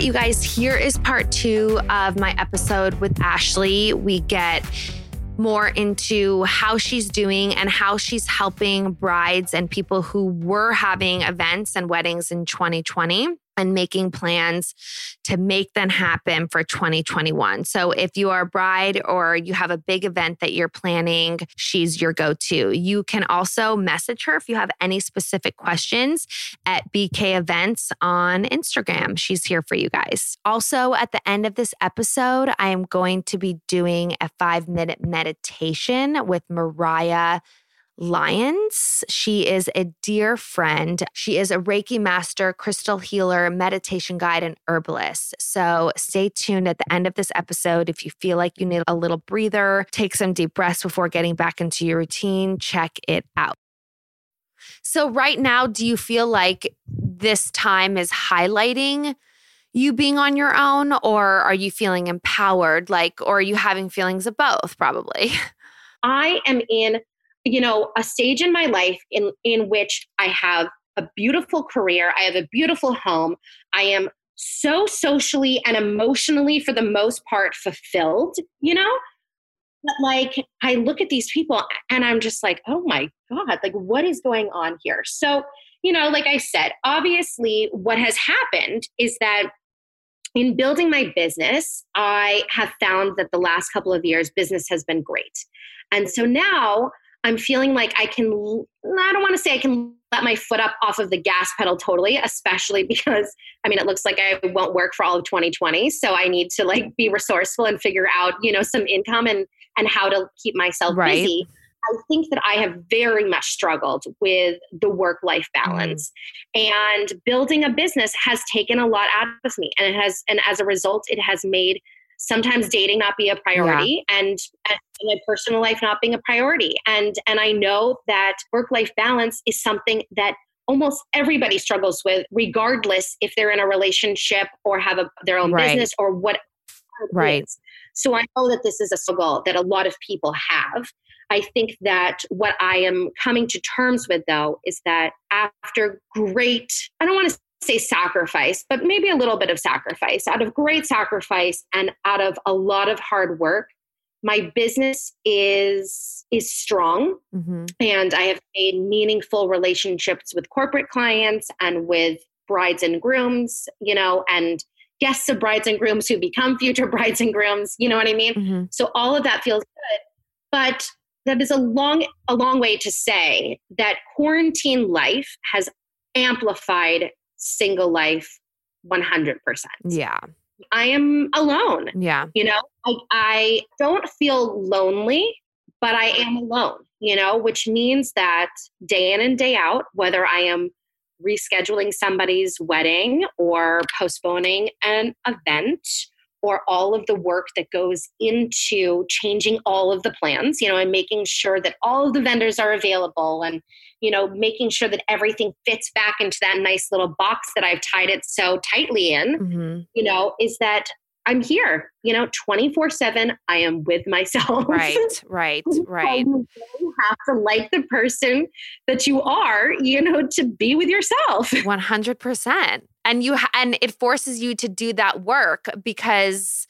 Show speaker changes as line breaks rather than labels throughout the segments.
Right, you guys, here is part two of my episode with Ashley. We get more into how she's doing and how she's helping brides and people who were having events and weddings in 2020 and making plans to make them happen for 2021. So if you are a bride or you have a big event that you're planning, she's your go to. You can also message her if you have any specific questions at BK Events on Instagram. She's here for you guys. Also, at the end of this episode, I am going to be doing a five minute meditation with Mariah. Lyons. She is a dear friend. She is a Reiki master, crystal healer, meditation guide, and herbalist. So stay tuned at the end of this episode. If you feel like you need a little breather, take some deep breaths before getting back into your routine, check it out. So, right now, do you feel like this time is highlighting? you being on your own or are you feeling empowered like or are you having feelings of both probably
I am in you know a stage in my life in in which i have a beautiful career i have a beautiful home i am so socially and emotionally for the most part fulfilled you know? But like i look at these people and i'm just like oh my god like what is going on here? So you know like i said obviously what has happened is that in building my business i have found that the last couple of years business has been great. And so now I'm feeling like I can, I don't want to say I can let my foot up off of the gas pedal totally, especially because I mean, it looks like I won't work for all of 2020. So I need to like be resourceful and figure out, you know, some income and, and how to keep myself right. busy. I think that I have very much struggled with the work life balance. Mm. And building a business has taken a lot out of me. And it has, and as a result, it has made sometimes dating not be a priority yeah. and, and my personal life not being a priority and and i know that work life balance is something that almost everybody struggles with regardless if they're in a relationship or have a, their own right. business or what
right
is. so i know that this is a struggle that a lot of people have I think that what I am coming to terms with, though, is that after great, I don't want to say sacrifice, but maybe a little bit of sacrifice. Out of great sacrifice and out of a lot of hard work, my business is is strong mm-hmm. and I have made meaningful relationships with corporate clients and with brides and grooms, you know, and guests of brides and grooms who become future brides and grooms, you know what I mean? Mm-hmm. So all of that feels good. But that is a long a long way to say that quarantine life has amplified single life 100%.
Yeah.
I am alone.
Yeah.
You know, I, I don't feel lonely, but I am alone, you know, which means that day in and day out, whether I am rescheduling somebody's wedding or postponing an event or all of the work that goes into changing all of the plans, you know, and making sure that all of the vendors are available and, you know, making sure that everything fits back into that nice little box that I've tied it so tightly in, mm-hmm. you know, is that I'm here, you know, 24 7. I am with myself.
Right, right, right.
you have to like the person that you are, you know, to be with yourself.
100%. And you, ha- and it forces you to do that work because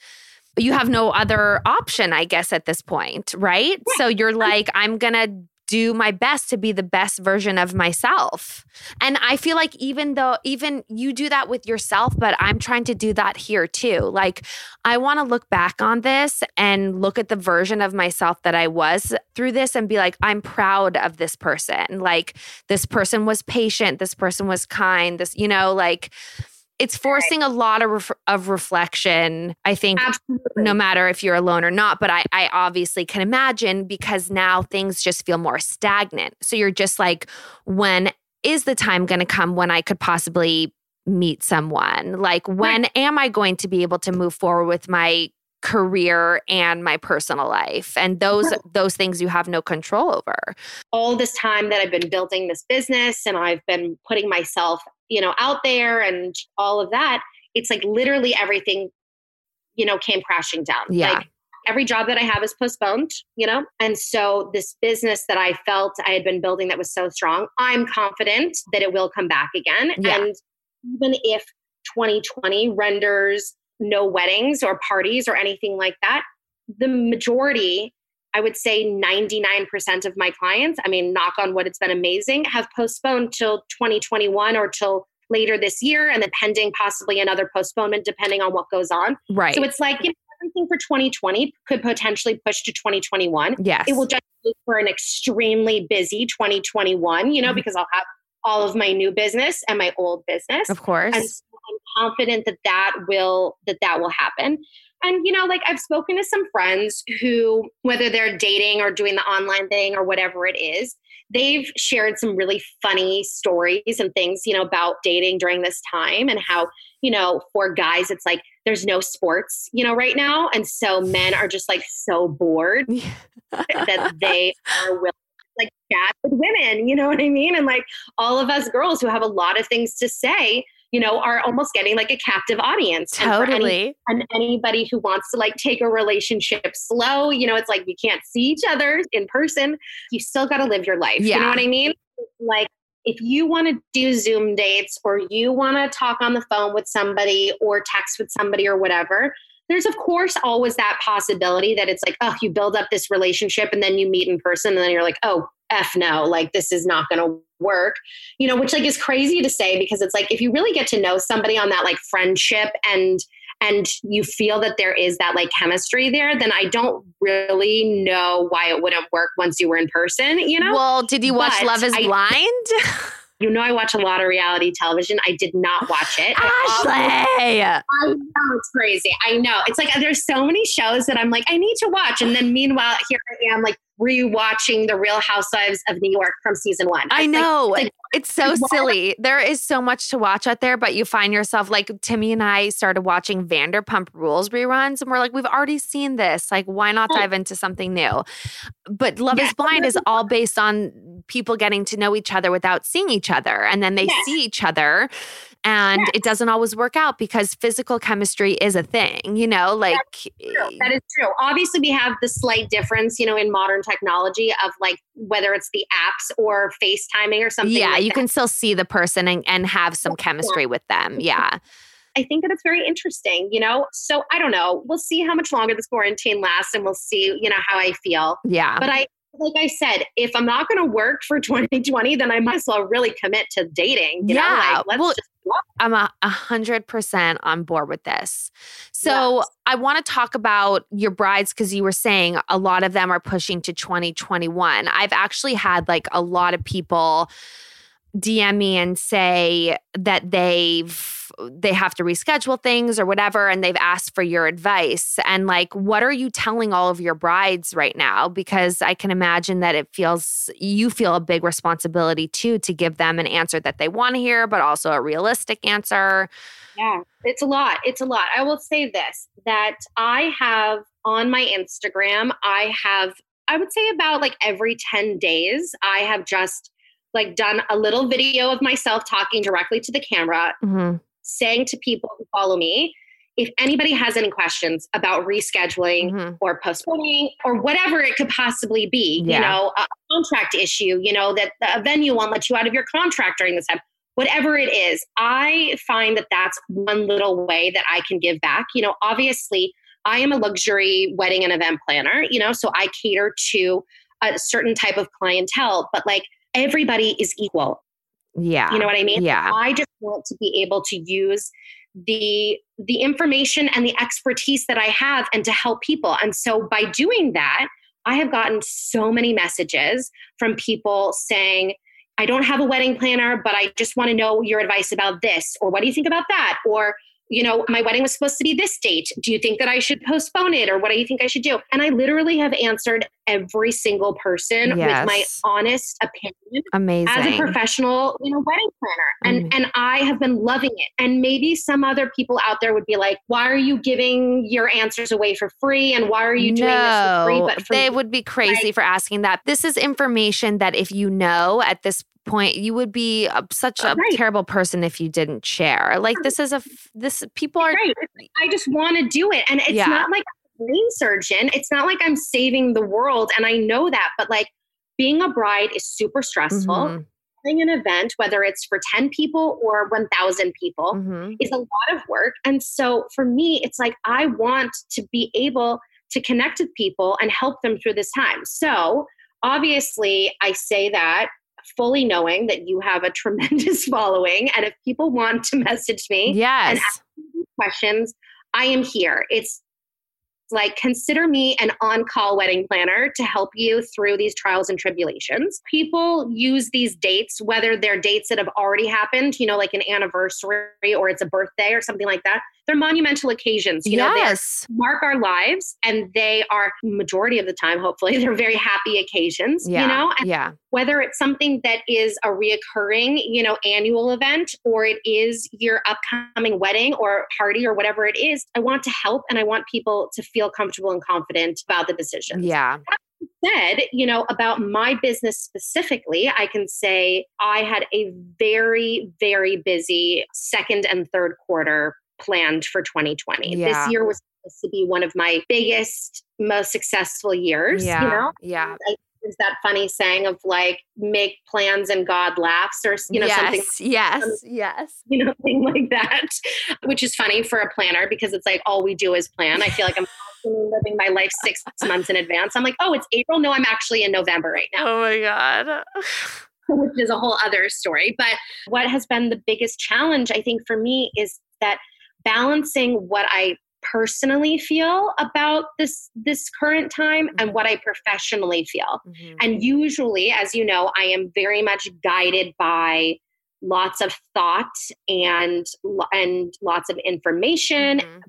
you have no other option, I guess, at this point, right? Yeah. So you're like, I'm going to do my best to be the best version of myself. And I feel like even though even you do that with yourself, but I'm trying to do that here too. Like I want to look back on this and look at the version of myself that I was through this and be like I'm proud of this person. Like this person was patient, this person was kind, this you know like it's forcing a lot of ref- of reflection i think
Absolutely.
no matter if you're alone or not but I, I obviously can imagine because now things just feel more stagnant. So you're just like when is the time going to come when i could possibly meet someone? Like when am i going to be able to move forward with my career and my personal life? And those
Right.
those things you have no control over.
All this time that I've been building this business and I've been putting myself, you know, out there and all of that, it's like literally everything, you know, came crashing down.
Yeah.
Like every job that I have is postponed, you know? And so this business that I felt I had been building that was so strong, I'm confident that it will come back again.
Yeah.
And even if 2020 renders no weddings or parties or anything like that, the majority I would say 99% of my clients, I mean, knock on wood, it's been amazing, have postponed till 2021 or till later this year, and then pending possibly another postponement depending on what goes on.
right
So it's like you know, everything for 2020 could potentially push to 2021.
yes
It will just be for an extremely busy 2021, you know,
Mhm.
because I'll have all of my new business and my old business
of course
and so i'm confident that that will that that will happen and you know like i've spoken to some friends who whether they're dating or doing the online thing or whatever it is they've shared some really funny stories and things you know about dating during this time and how you know for guys it's like there's no sports you know right now and so men are just like so bored that they are willing like chat with women, you know what I mean? And like all of us girls who have a lot of things to say, you know, are almost getting like a captive audience. And any-
totally
and anybody who wants to like take a relationship slow, you know, it's like you can't see each other in person. You still got to live your life.
Yeah.
You know what I mean? Like if you want to do Zoom dates or you want to talk on the phone with somebody or text with somebody or whatever, there's of course always that possibility that it's like, oh, you build up this relationship and then you meet in person and then you're like, oh, F no, like this is not going to work, you know, which like is crazy to say because it's like if you really get to know somebody on that like friendship and and you feel that there is that like chemistry there, then I don't really know why it wouldn't work once you were in person, you know?
well did you watch
But
love is
I-
blind
you know, I watch a lot of reality television. I did not watch it.
Ashley
I know it's crazy. I know. It's like there's so many shows that I'm like, I need to watch. And then meanwhile, here I am like rewatching The Real Housewives of New York from season one.
I
It's like-
know.
it's like,
it's so
what?
silly. There is so much to watch out there, but you find yourself like Timmy and I started watching Vanderpump Rules reruns, and we're like, we've already seen this. Like, why not dive into something new? But Love
Yeah.
is Blind is all based on people getting to know each other without seeing each other. And then they
Yes.
see each other. And it doesn't always work out because physical chemistry is a thing, you know, like
true. Eh, that is true. Obviously, we have the slight difference, you know, in modern technology of like whether it's the apps or FaceTiming or something.
yeah,
like
you
that.
can still see the person and, and have some chemistry with them. Yeah.
I think that it's very interesting, you know? So I don't know. We'll see how much longer this quarantine lasts and we'll see, you know, how I feel.
Yeah.
But I, like I said, if I'm not going to work for 2020, then I might as well really commit to dating. You
Yeah,
Know? Like, let's
well,
just.
I'm a a hundred percent on board with this. So
Yes.
I want to talk about your brides because you were saying a lot of them are pushing to 2021. I've actually had like a lot of people DM me and say that they've they have to reschedule things or whatever and they've asked for your advice and like what are you telling all of your brides right now because I can imagine that it feels you feel a big responsibility too to give them an answer that they want to hear but also a realistic answer.
Yeah, it's a lot. It's a lot. I will say this that I have on my Instagram, I have, I would say about like every 10 days, I have just like done a little video of myself talking directly to the camera,
Mhm.
Saying to people who follow me, if anybody has any questions about rescheduling
Mhm.
or postponing or whatever it could possibly be,
Yeah.
you know, a contract issue, you know, that a venue won't let you out of your contract during this time, whatever it is, I find that that's one little way that I can give back. You know, obviously, I am a luxury wedding and event planner, you know, so I cater to a certain type of clientele, but like everybody is equal.
Yeah.
You know what I mean?
Yeah.
I just want to be able to use the the information and the expertise that I have and to help people. And so by doing that, I have gotten so many messages from people saying, I don't have a wedding planner, but I just want to know your advice about this, or what do you think about that? Or you know, my wedding was supposed to be this date. Do you think that I should postpone it or what do you think I should do? And I literally have answered every single person
Yes.
with my honest opinion
Amazing.
as a professional, you know, wedding planner. And
Mm.
and I have been loving it. And maybe some other people out there would be like, why are you giving your answers away for free? And why are you doing this for free?
No,
But for
they
me,
would be crazy for asking that. This is information that if you know at this point, you would be a, such a
Right.
terrible person if you didn't share. Like this is a this people are
right. I just want to do it. And it's
Yeah.
not like a brain surgeon. It's not like I'm saving the world. And I know that. But like being a bride is super stressful.
Mhm,
Having an event, whether it's for 10 people or 1,000 people,
mhm.
is a lot of work. And so for me, it's like I want to be able to connect with people and help them through this time. So obviously, I say that fully knowing that you have a tremendous following. And if people want to message me
Yes.
questions, I am here. It's like consider me an on-call wedding planner to help you through these trials and tribulations. People use these dates, whether they're dates that have already happened, you know, like an anniversary or it's a birthday or something like that. They're monumental occasions. You know, they're mark our lives and they are majority of the time hopefully they're very happy occasions
Yeah.
you know and
yeah.
whether it's something that is a reoccurring you know annual event or it is your upcoming wedding or party or whatever it is i want to help and i want people to feel comfortable and confident about the decisions
Yeah.
said, you know, about my business specifically, I can say I had a very, very busy second and third quarter planned for 2020.
Yeah.
This year was supposed to be one of my biggest, most successful years.
Yeah.
You know,
Yeah.
Is that funny saying of like, make plans and God laughs, or, you know, something
yes. Yes. Um, yes.
you know, thing like that, which is funny for a planner because it's like all we do is plan. I feel like I'm living my life six months in advance. I'm like, oh, it's April. No, I'm actually in November right now,
Oh my God.
which is a whole other story. But what has been the biggest challenge, I think, for me is that balancing what I personally feel about this this current time and what I professionally feel.
Mhm.
And usually, as you know, I am very much guided by lots of thought and and lots of information,
Mhm.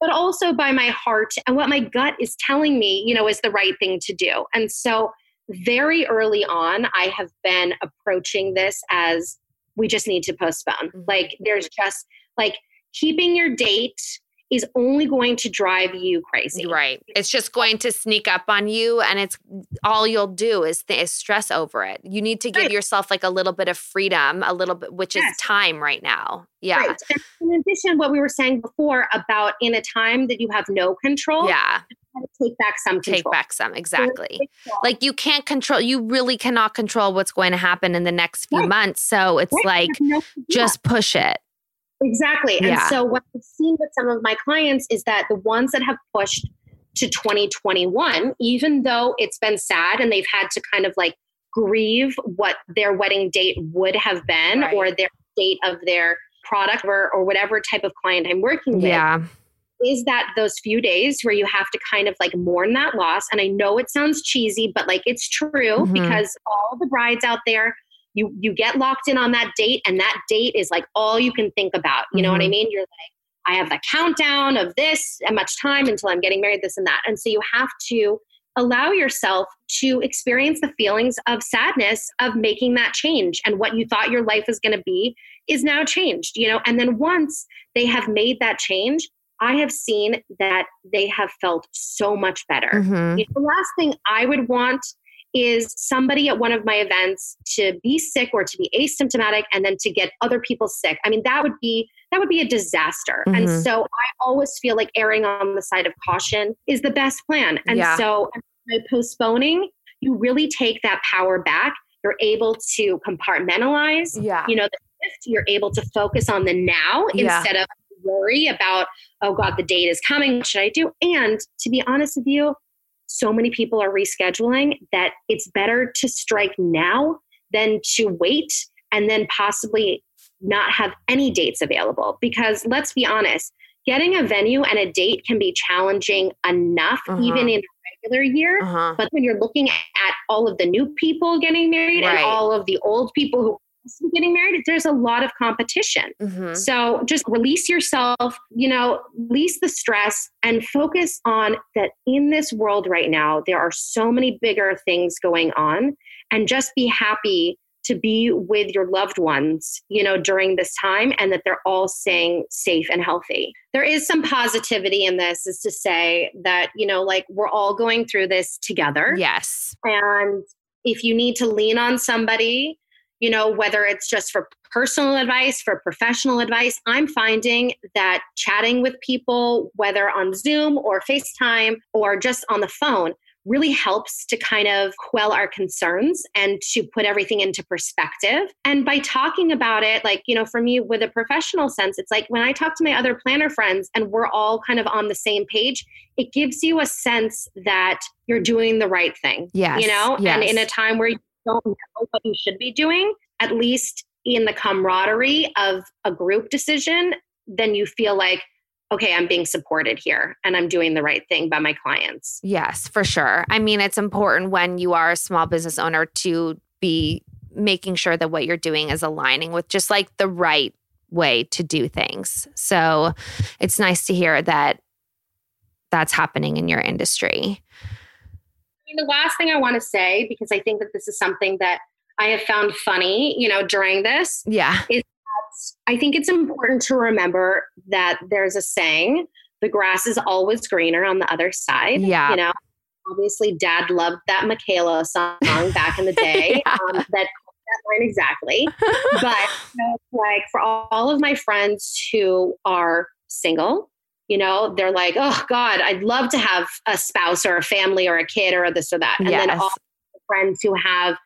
but also by my heart and what my gut is telling me, you know, is the right thing to do. And so very early on, I have been approaching this as we just need to postpone.
Mhm.
Like there's just like keeping your date is only going to drive you crazy.
Right. It's just going to sneak up on you, and it's all you'll do is, th- is stress over it. You need to give
Right.
yourself like a little bit of freedom, a little bit, which is time right now. Yeah.
Right. In addition, what we were saying before about in a time that you have no control,
Yeah.
to take back some
Take back some. Exactly. Like you can't control, you really cannot control what's going to happen in the next few
Right.
months. So it's like,
no-
just push it.
Exactly. And so what I've seen with some of my clients is that the ones that have pushed to 2021, even though it's been sad and they've had to kind of like grieve what their wedding date would have been
Right.
or their date of their product or, or whatever type of client I'm working with,
Yeah.
is that those few days where you have to kind of like mourn that loss. And I know it sounds cheesy, but like it's true
Mhm.
because all the brides out there, you you get locked in on that date, and that date is like all you can think about. You know what I
Mhm.
mean? You're like, I have the countdown of this and much time until I'm getting married, this and that. And so you have to allow yourself to experience the feelings of sadness of making that change and what you thought your life was going to be is now changed you know and then once they have made that change i have seen that they have felt so much better
Mhm.
The last thing i would want is somebody at one of my events to be sick or to be asymptomatic and then to get other people sick i mean that would be that would be a disaster and
Mhm.
so i always feel like erring on the side of caution is the best plan and
Yeah.
so by postponing you really take that power back you're able to compartmentalize
Yeah.
you know the shift you're able to focus on the now
Yeah.
instead of worry about oh god the date is coming what should i do and to be honest with you so many people are rescheduling that it's better to strike now than to wait and then possibly not have any dates available. Because let's be honest, getting a venue and a date can be challenging enough, uh-huh. even in a regular year. Uh-huh. But when you're looking at all of the new people getting married right. and all of the old people who getting married, there's a lot of competition. Mm-hmm. So just release yourself, you know, release the stress and focus on that in this world right now, there are so many bigger things going on. And just be happy to be with your loved ones, you know, during this time and that they're all staying safe and healthy. There is some positivity in this, is to say that, you know, like we're all going through this together.
Yes.
And if you need to lean on somebody, you know, whether it's just for personal advice, for professional advice, I'm finding that chatting with people, whether on Zoom or FaceTime or just on the phone, really helps to kind of quell our concerns and to put everything into perspective. And by talking about it, like, you know, for me with a professional sense, it's like when I talk to my other planner friends and we're all kind of on the same page, it gives you a sense that you're doing the right thing.
Yes.
You know,
yes.
and in a time where don't know what you should be doing, at least in the camaraderie of a group decision, then you feel like, okay, I'm being supported here and I'm doing the right thing by my clients.
Yes, for sure. I mean, it's important when you are a small business owner to be making sure that what you're doing is aligning with just like the right way to do things. So it's nice to hear that that's happening in your industry.
The last thing I want to say, because I think that this is something that I have found funny, you know, during this.
Yeah.
Is I think it's important to remember that there's a saying the grass is always greener on the other side.
Yeah.
You know, obviously, dad loved that Michaela song back in the day. yeah. um, that that line exactly. but you know, like for all of my friends who are single, you know, they're like, oh God, I'd love to have a spouse or a family or a kid or this or that. And
yes.
then all the friends who have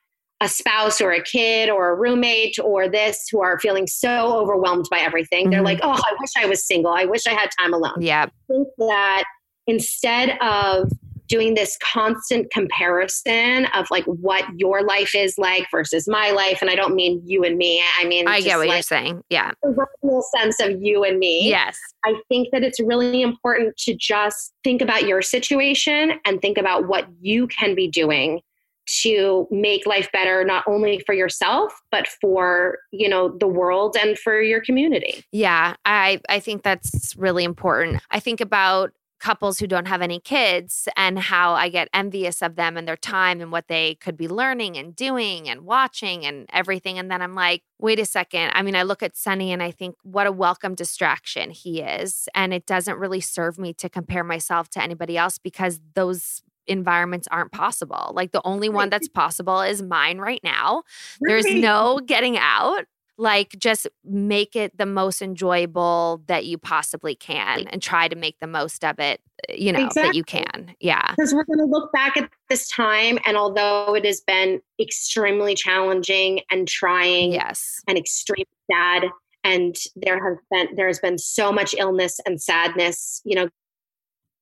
a spouse or a kid or a roommate or this who are feeling so overwhelmed by everything. Mm-hmm. They're like, oh, I wish I was single. I wish I had time alone.
Yeah.
I think that instead of doing this constant comparison of like what your life is like versus my life, and I don't mean you and me. I mean,
I get what
like
you're saying. Yeah.
The real sense of you and me.
Yes.
I think that it's really important to just think about your situation and think about what you can be doing to make life better not only for yourself but for you know the world and for your community
yeah i i think that's really important i think about couples who don't have any kids and how I get envious of them and their time and what they could be learning and doing and watching and everything. And then I'm like, wait a second. I mean, I look at Sunny and I think, what a welcome distraction he is. And it doesn't really serve me to compare myself to anybody else because those environments aren't possible. Like the only one that's possible is mine right now. There's no getting out. Like just make it the most enjoyable that you possibly can and try to make the most of it, you know, exactly. that you can. Yeah.
Because we're going to look back at this time and although it has been extremely challenging and trying
yes.
and extremely sad and there has been there has been so much illness and sadness, you know,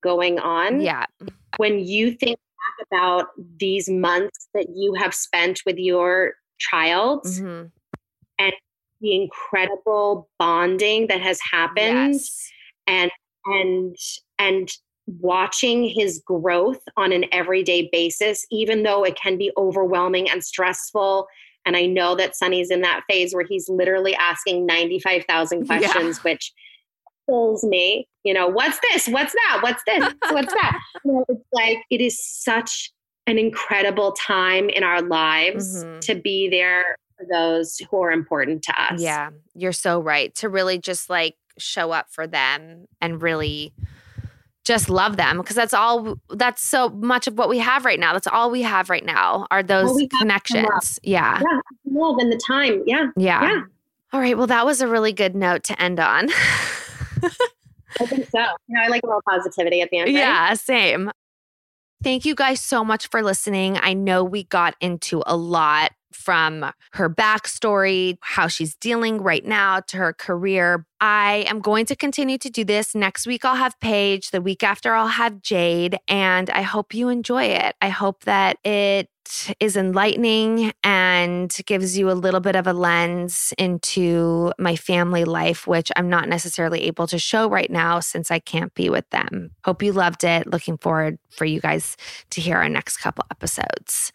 going on.
Yeah
when you think back about these months that you have spent with your child mm-hmm. The incredible bonding that has happened
yes.
and and and watching his growth on an everyday basis even though it can be overwhelming and stressful and i know that sunny's in that phase where he's literally asking 95000 questions yeah. which fills me you know what's this what's that what's this what's that you know, it's like it is such an incredible time in our lives mm-hmm. to be there for those who are important to us
yeah you're so right to really just like show up for them and really just love them because that's all that's so much of what we have right now that's all we have right now are those connections yeah
yeah love and the time yeah
yeah
yeah
all right well that was a really good note to end on
I think so. You know, I like a little positivity at the end. Right?
Yeah, same. Thank you guys so much for listening. I know we got into a lot, from her backstory, how she's dealing right now, to her career. I am going to continue to do this. Next week, I'll have Paige. The week after, I'll have Jade. And I hope you enjoy it. I hope that it is enlightening and gives you a little bit of a lens into my family life, which I'm not necessarily able to show right now since I can't be with them. Hope you loved it. Looking forward for you guys to hear our next couple episodes.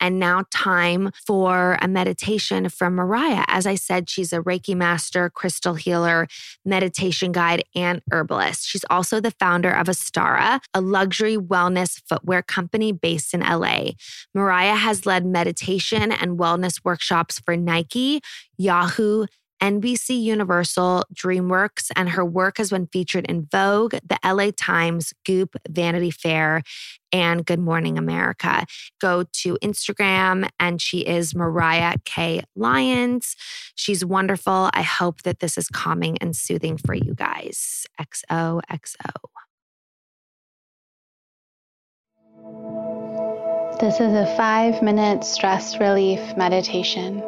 And now, time for a meditation from Mariah. As I said, she's a Reiki master, crystal healer, meditation guide, and herbalist. She's also the founder of Astara, a luxury wellness footwear company based in LA. Mariah has led meditation and wellness workshops for Nike, Yahoo, NBC Universal, DreamWorks, and her work has been featured in Vogue, the LA Times, Goop, Vanity Fair, and Good Morning America. Go to Instagram and she is Mariah K. Lyons. She's wonderful. I hope that this is calming and soothing for you guys. XOXO.
This is a five minute stress relief meditation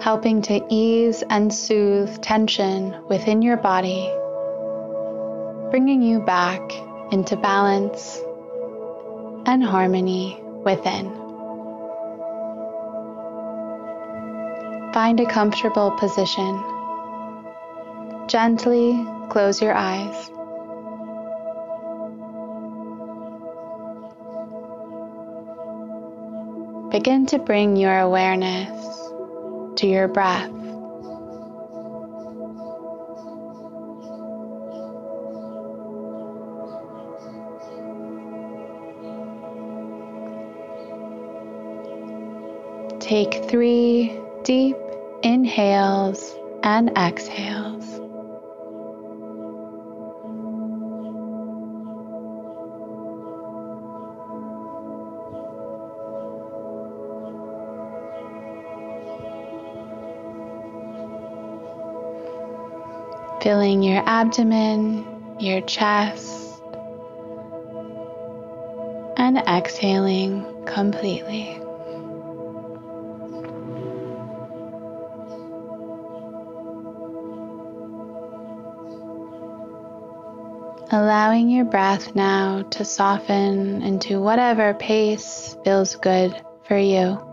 helping to ease and soothe tension within your body, bringing you back into balance and harmony within. Find a comfortable position. Gently close your eyes. Begin to bring your awareness to your breath. Take three deep inhales and exhales. Filling your abdomen, your chest, and exhaling completely. Allowing your breath now to soften into whatever pace feels good for you.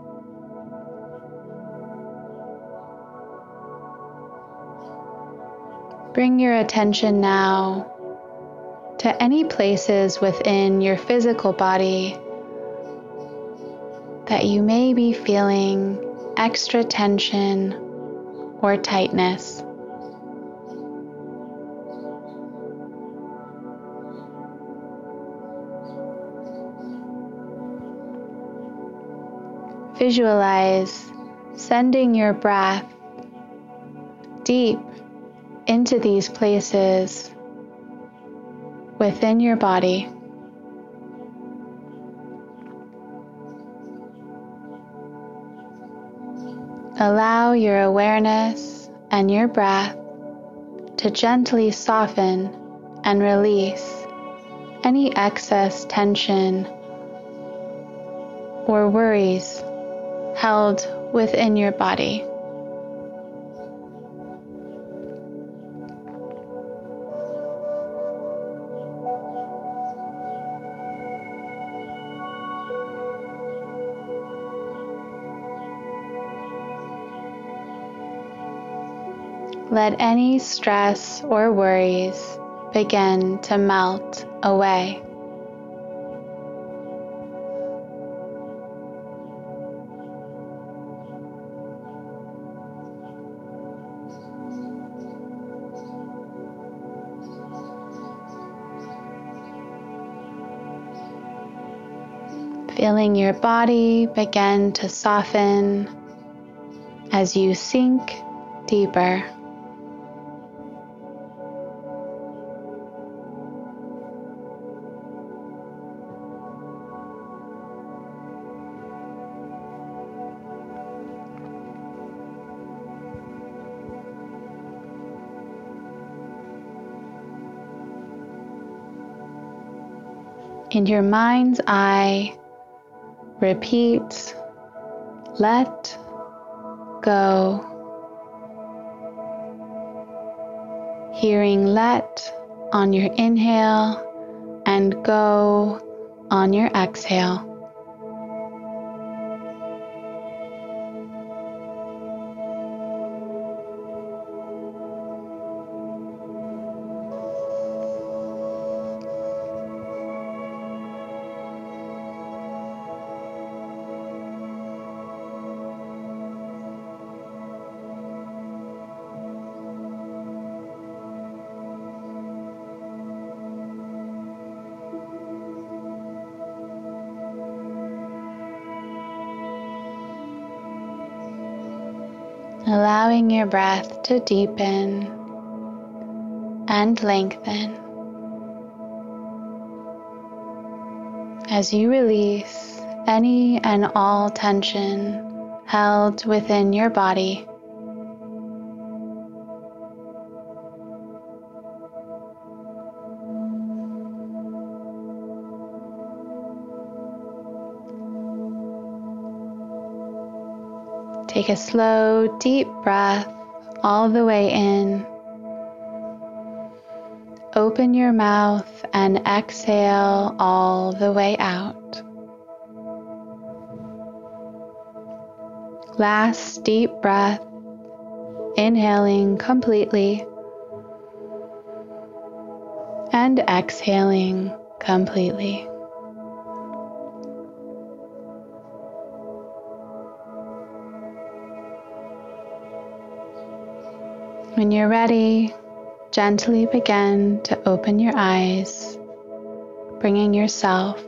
Bring your attention now to any places within your physical body that you may be feeling extra tension or tightness. Visualize sending your breath deep into these places within your body. Allow your awareness and your breath to gently soften and release any excess tension or worries held within your body. Let any stress or worries begin to melt away. Feeling your body begin to soften as you sink deeper. In your mind's eye, repeat let go. Hearing let on your inhale and go on your exhale. Allowing your breath to deepen and lengthen. As you release any and all tension held within your body. Take a slow, deep breath all the way in. Open your mouth and exhale all the way out. Last deep breath, inhaling completely and exhaling completely. When you're ready, gently begin to open your eyes, bringing yourself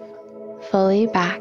fully back.